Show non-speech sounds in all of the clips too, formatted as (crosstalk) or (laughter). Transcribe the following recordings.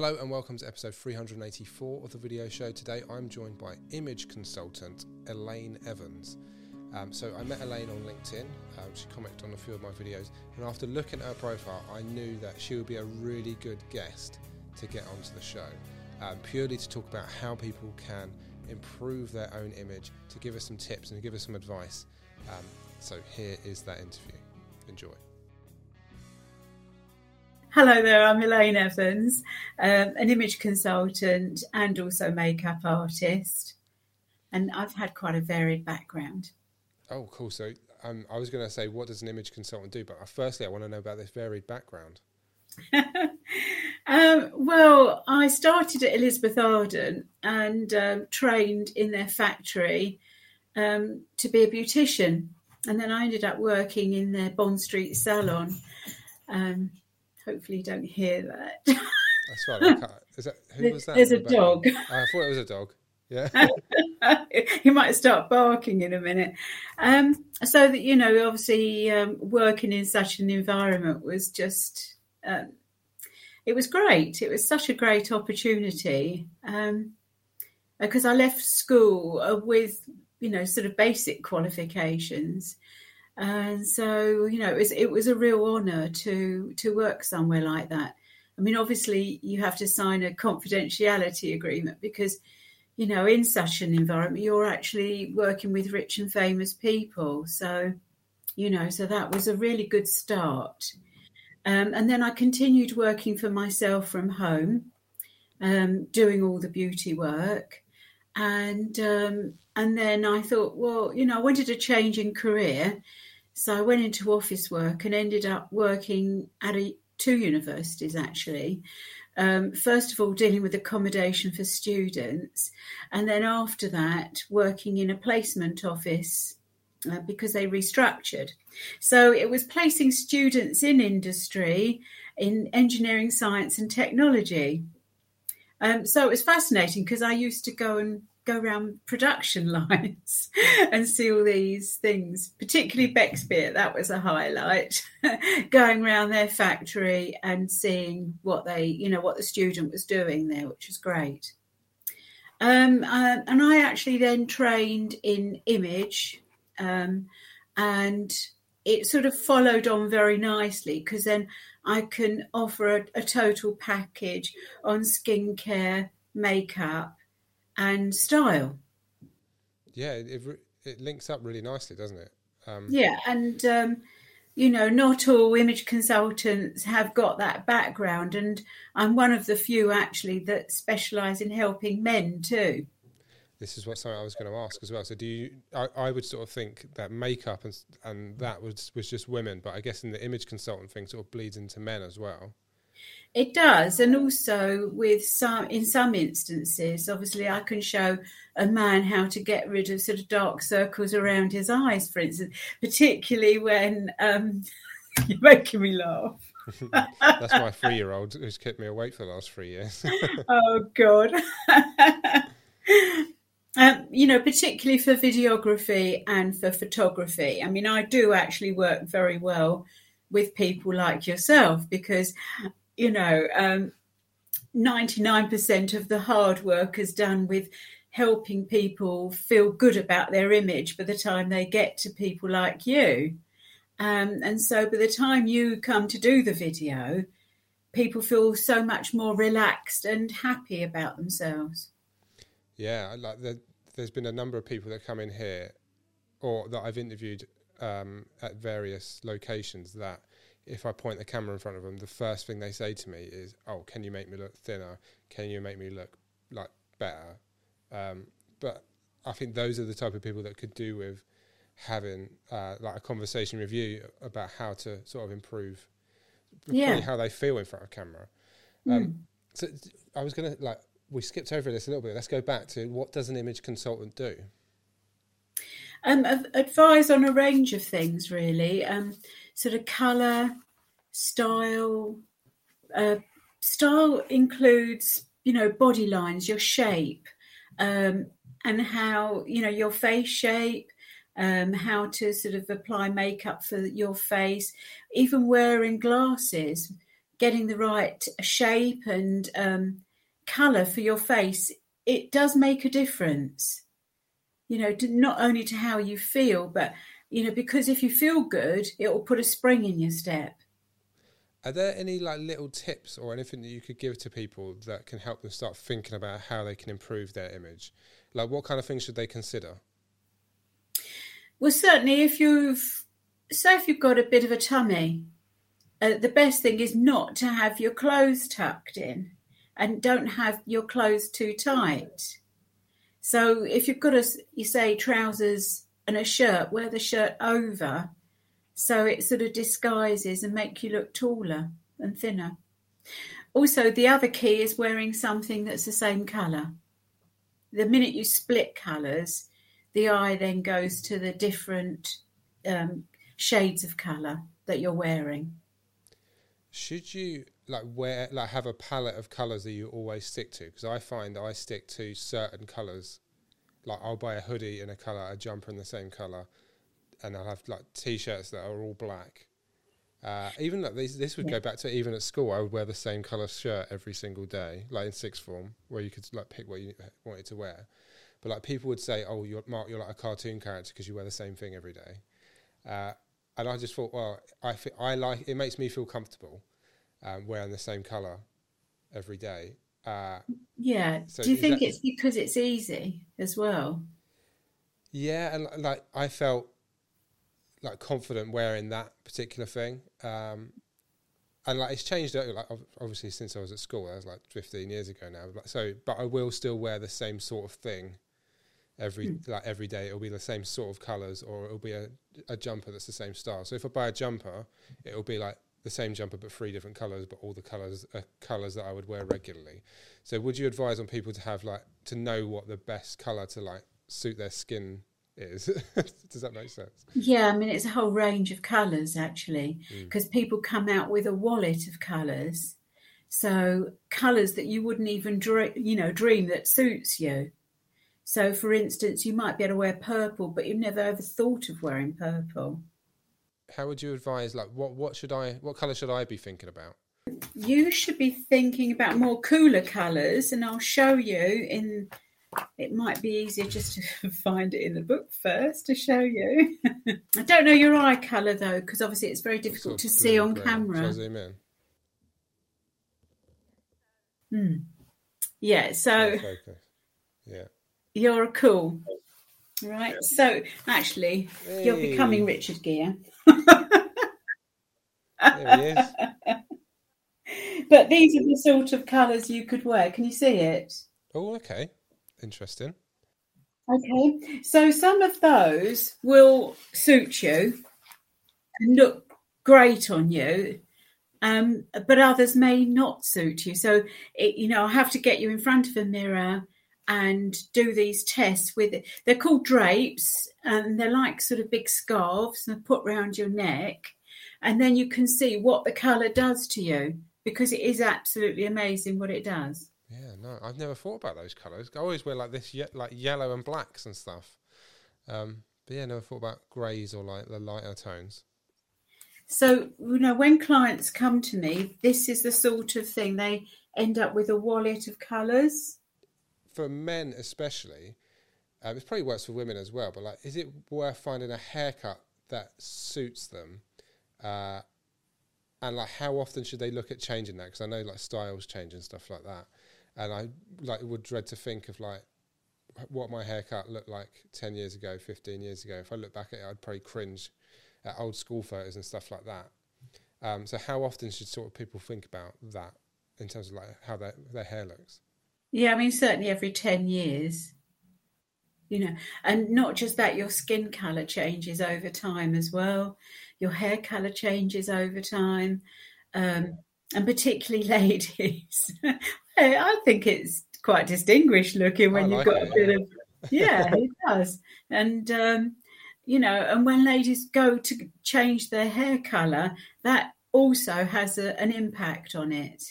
Hello and welcome to episode 384 of the video show. Today I'm joined by image consultant Elaine Evans. Um, so I met Elaine on LinkedIn. Uh, she commented on a few of my videos, and after looking at her profile, I knew that she would be a really good guest to get onto the show, um, purely to talk about how people can improve their own image, to give us some tips and give us some advice. Um, so here is that interview. Enjoy. Hello there, I'm Elaine Evans, um, an image consultant and also makeup artist. And I've had quite a varied background. Oh, cool. So um, I was going to say, what does an image consultant do? But uh, firstly, I want to know about this varied background. (laughs) um, well, I started at Elizabeth Arden and um, trained in their factory um, to be a beautician. And then I ended up working in their Bond Street salon. Um, hopefully, you don't hear that. That's fine. Is that, who was that? There's a dog. Oh, I thought it was a dog. Yeah. (laughs) he might start barking in a minute. Um, so that, you know, obviously um, working in such an environment was just, um, it was great. It was such a great opportunity. Um, because I left school uh, with, you know, sort of basic qualifications. And so, you know, it was, it was a real honour to to work somewhere like that. I mean, obviously, you have to sign a confidentiality agreement because you know, in such an environment, you're actually working with rich and famous people. So, you know, so that was a really good start. Um, and then I continued working for myself from home, um, doing all the beauty work. And um, and then I thought, well, you know, I wanted a change in career, so I went into office work and ended up working at a, two universities actually, um, first of all, dealing with accommodation for students, and then after that, working in a placement office uh, because they restructured. So it was placing students in industry, in engineering, science, and technology. Um, so it was fascinating because I used to go and go around production (laughs) lines and see all these things, particularly Bexpiat. That was a highlight. (laughs) Going around their factory and seeing what they, you know, what the student was doing there, which was great. Um, uh, and I actually then trained in image, um, and it sort of followed on very nicely because then I can offer a, a total package on skincare, makeup, and style. Yeah, it, it links up really nicely, doesn't it? Um, yeah, and um, you know, not all image consultants have got that background, and I'm one of the few actually that specialise in helping men too. This is what something I was going to ask as well. So, do you? I, I would sort of think that makeup and and that was was just women, but I guess in the image consultant thing sort of bleeds into men as well. It does, and also with some, in some instances, obviously, I can show a man how to get rid of sort of dark circles around his eyes, for instance, particularly when um, (laughs) you're making me laugh. That's my (laughs) three-year-old who's kept me awake for the last three years. (laughs) oh God. Um, you know, particularly for videography and for photography. I mean, I do actually work very well with people like yourself because you know, um, 99% of the hard work is done with helping people feel good about their image by the time they get to people like you. Um, and so by the time you come to do the video, people feel so much more relaxed and happy about themselves. Yeah, like the, there's been a number of people that come in here or that I've interviewed um, at various locations that if I point the camera in front of them, the first thing they say to me is, "Oh, can you make me look thinner? Can you make me look like better?" Um, but I think those are the type of people that could do with having uh, like a conversation with you about how to sort of improve yeah. how they feel in front of camera. Mm. Um, so I was gonna like we skipped over this a little bit. Let's go back to what does an image consultant do? Um, advise on a range of things, really. Um, sort of color, style. Uh, style includes, you know, body lines, your shape, um, and how you know your face shape. Um, how to sort of apply makeup for your face, even wearing glasses, getting the right shape and um, color for your face, it does make a difference. You know, to, not only to how you feel, but you know, because if you feel good, it will put a spring in your step. Are there any like little tips or anything that you could give to people that can help them start thinking about how they can improve their image? Like, what kind of things should they consider? Well, certainly, if you've say if you've got a bit of a tummy, uh, the best thing is not to have your clothes tucked in and don't have your clothes too tight. So if you've got a, you say trousers and a shirt, wear the shirt over so it sort of disguises and make you look taller and thinner. Also, the other key is wearing something that's the same colour. The minute you split colours, the eye then goes to the different um, shades of colour that you're wearing. Should you like wear like have a palette of colours that you always stick to? Because I find I stick to certain colours. Like I'll buy a hoodie in a colour, a jumper in the same colour, and I'll have like t-shirts that are all black. Uh, even like this, this would go back to even at school. I would wear the same color shirt every single day, like in sixth form, where you could like pick what you wanted to wear. But like people would say, "Oh, you're Mark, you're like a cartoon character because you wear the same thing every day." Uh, and I just thought, well, I I like it makes me feel comfortable um, wearing the same color every day. Uh, yeah. So Do you think it's because it's easy as well? Yeah, and like I felt like confident wearing that particular thing. Um, and like it's changed like obviously since I was at school. That was like 15 years ago now. so, but I will still wear the same sort of thing every mm. like every day. It'll be the same sort of colors, or it'll be a, a jumper that's the same style. So if I buy a jumper, it'll be like the same jumper but three different colors, but all the colors are colors that I would wear regularly. So would you advise on people to have like to know what the best color to like suit their skin is. (laughs) Does that make sense? Yeah, I mean, it's a whole range of colours actually, because mm. people come out with a wallet of colours. So colours that you wouldn't even dream, you know, dream that suits you. So, for instance, you might be able to wear purple, but you've never ever thought of wearing purple. How would you advise? Like, what what should I, what colour should I be thinking about? You should be thinking about more cooler colours, and I'll show you in it might be easier just to (laughs) find it in the book first to show you. (laughs) I don't know your eye colour though, because obviously it's very difficult to see on camera. zoom in? Hmm. Yeah, so yeah, you're cool, right? So actually, hey. you're becoming Richard Gere. (laughs) there he is. But these are the sort of colours you could wear. Can you see it? Oh, okay. Interesting. Okay, so some of those will suit you and look great on you, um, but others may not suit you. So, it, you know, I have to get you in front of a mirror and do these tests with it. They're called drapes, and they're like sort of big scarves and put round your neck, and then you can see what the colour does to you because it is absolutely amazing what it does. Yeah, no, I've never thought about those colours. I always wear like this, ye- like yellow and blacks and stuff. Um, but yeah, never thought about greys or like the lighter tones. So you know, when clients come to me, this is the sort of thing they end up with a wallet of colours. For men, especially, um, it probably works for women as well. But like, is it worth finding a haircut that suits them? Uh, and like, how often should they look at changing that? Because I know like styles change and stuff like that and I like would dread to think of like what my haircut looked like 10 years ago 15 years ago. If I look back at it I'd probably cringe at old school photos and stuff like that. Um, so how often should sort of people think about that in terms of like how their, their hair looks? Yeah I mean certainly every 10 years you know and not just that your skin color changes over time as well. Your hair color changes over time. Um, and particularly (laughs) ladies. (laughs) I think it's quite distinguished looking when you've got it, a bit yeah. of yeah, (laughs) it does. And um, you know, and when ladies go to change their hair color, that also has a, an impact on it.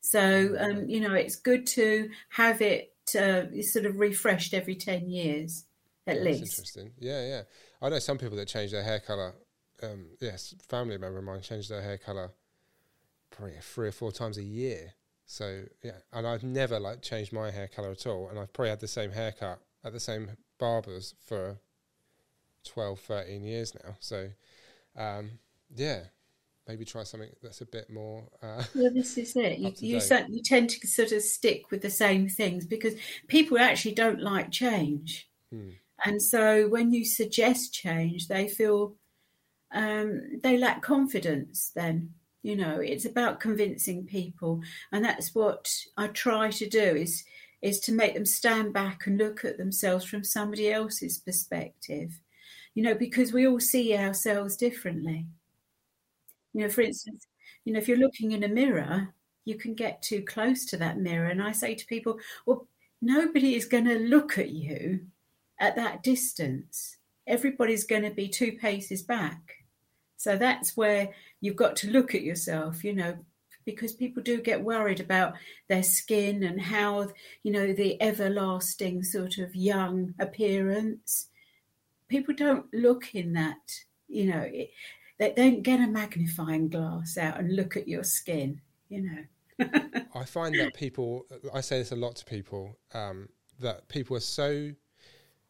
So um, you know, it's good to have it uh, sort of refreshed every ten years at That's least. Interesting. Yeah, yeah. I know some people that change their hair color. Um, yes, family member of mine changed their hair color probably three or four times a year. So yeah, and I've never like changed my hair color at all, and I've probably had the same haircut at the same barbers for 12, 13 years now. So um, yeah, maybe try something that's a bit more. Uh, well, this is it. You you, you tend to sort of stick with the same things because people actually don't like change, hmm. and so when you suggest change, they feel um, they lack confidence. Then you know it's about convincing people, and that's what I try to do. Is is to make them stand back and look at themselves from somebody else's perspective. You know, because we all see ourselves differently. You know, for instance, you know, if you're looking in a mirror, you can get too close to that mirror. And I say to people, well, nobody is going to look at you at that distance. Everybody's going to be two paces back. So that's where you've got to look at yourself, you know, because people do get worried about their skin and how, you know, the everlasting sort of young appearance. People don't look in that, you know, it, they don't get a magnifying glass out and look at your skin, you know. (laughs) I find that people, I say this a lot to people, um, that people are so,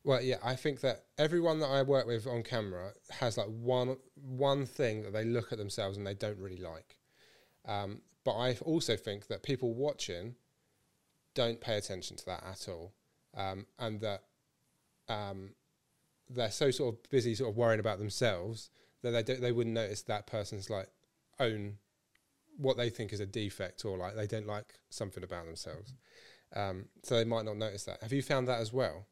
well, yeah, I think that everyone that I work with on camera has like one one thing that they look at themselves and they don't really like. Um, but I also think that people watching don't pay attention to that at all, um, and that um, they're so sort of busy, sort of worrying about themselves that they don't, they wouldn't notice that person's like own what they think is a defect or like they don't like something about themselves. Um, so they might not notice that. Have you found that as well?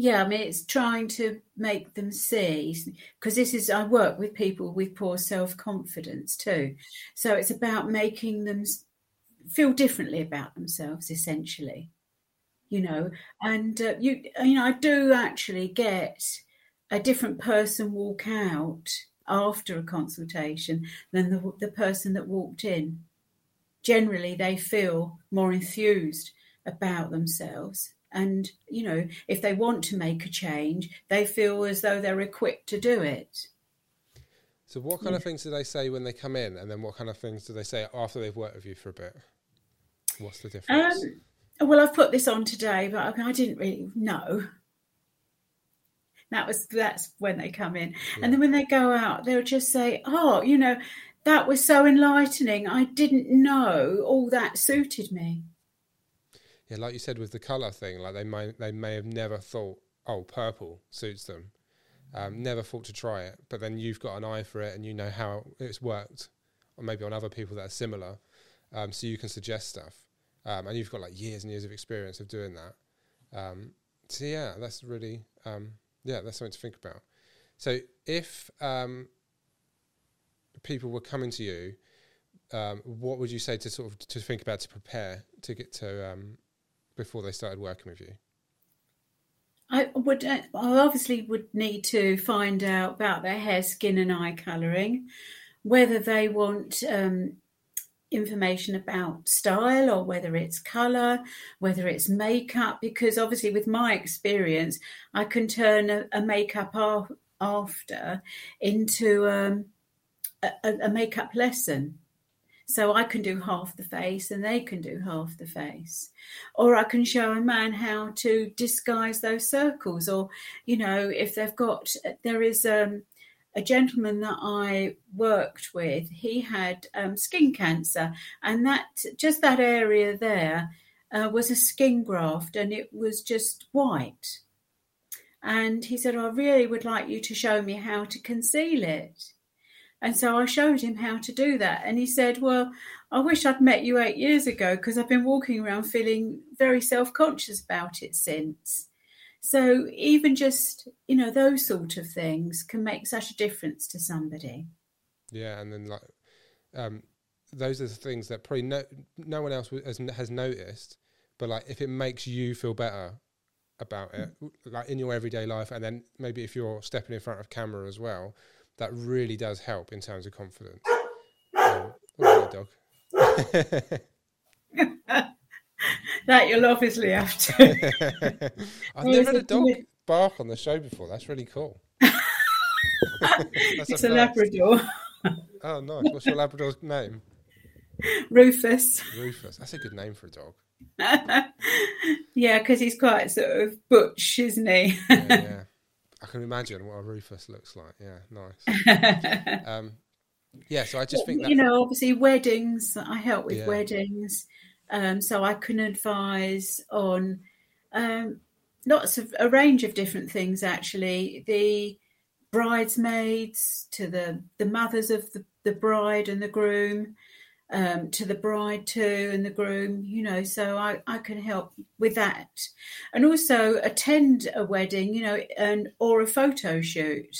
Yeah, I mean, it's trying to make them see because this is, I work with people with poor self confidence too. So it's about making them feel differently about themselves, essentially, you know. And uh, you, you know, I do actually get a different person walk out after a consultation than the, the person that walked in. Generally, they feel more enthused about themselves. And, you know, if they want to make a change, they feel as though they're equipped to do it. So, what kind yeah. of things do they say when they come in? And then what kind of things do they say after they've worked with you for a bit? What's the difference? Um, well, I've put this on today, but I, I didn't really know that was that's when they come in, yeah. and then when they go out, they'll just say, "Oh, you know, that was so enlightening. I didn't know all that suited me." Yeah, like you said with the color thing, like they may they may have never thought, "Oh, purple suits them." Um, never thought to try it, but then you've got an eye for it and you know how it's worked, or maybe on other people that are similar, um, so you can suggest stuff. Um, and you've got like years and years of experience of doing that. Um, so yeah, that's really um, yeah, that's something to think about. So if um, people were coming to you, what would you say to sort of to think about to prepare to get to before they started working with you? I would. Uh, I obviously would need to find out about their hair, skin, and eye colouring, whether they want um, information about style or whether it's color, whether it's makeup, because obviously, with my experience, I can turn a, a makeup after into um, a, a makeup lesson. So I can do half the face and they can do half the face. Or I can show a man how to disguise those circles. Or, you know, if they've got, there is um, a gentleman that I worked with, he had um, skin cancer, and that just that area there uh, was a skin graft, and it was just white. And he said, I really would like you to show me how to conceal it. And so I showed him how to do that. And he said, Well, I wish I'd met you eight years ago because I've been walking around feeling very self conscious about it since. So even just you know those sort of things can make such a difference to somebody. Yeah, and then like um, those are the things that probably no no one else has, has noticed, but like if it makes you feel better about it, like in your everyday life, and then maybe if you're stepping in front of camera as well, that really does help in terms of confidence. Um, oh, dog. (laughs) that you'll obviously have to. (laughs) I've never had a dog bark on the show before. That's really cool. (laughs) That's it's a, a Labrador. Oh, nice. What's your Labrador's name? Rufus. Rufus. That's a good name for a dog. yeah, because he's quite sort of butch, isn't he? Yeah, yeah. I can imagine what a Rufus looks like. Yeah, nice. (laughs) Um, yeah, so I just think that you know, obviously weddings. I help with Yeah. weddings, um, so I can advise on um, lots of a range of different things. Actually, the bridesmaids to the the mothers of the, the bride and the groom. Um, to the bride too and the groom, you know, so I, I can help with that, and also attend a wedding, you know, and or a photo shoot.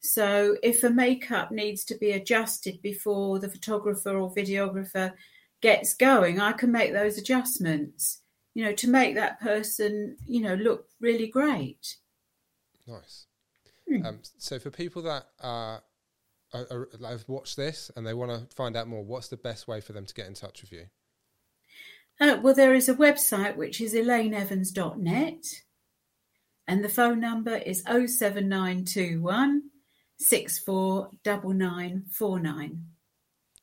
So if a makeup needs to be adjusted before the photographer or videographer gets going, I can make those adjustments, you know, to make that person, you know, look really great. nice. Hmm. Um, so for people that are, are have watched this and they want to find out more, what's the best way for them to get in touch with you? Uh, well, there is a website which is elaineevans.net and the phone number is 07921 649949.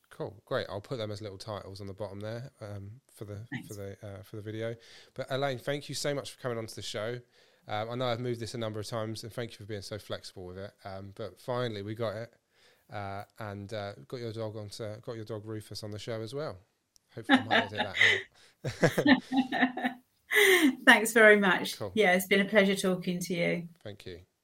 Cool, great. I'll put them as little titles on the bottom there um, for the Thanks. for the uh, for the video. But Elaine, thank you so much for coming onto the show. Um, I know I've moved this a number of times, and thank you for being so flexible with it. Um, but finally, we got it, uh, and uh, got your dog on. to, got your dog Rufus on the show as well. Hopefully, I might edit that. (laughs) Thanks very much. Cool. Yeah, it's been a pleasure talking to you. Thank you.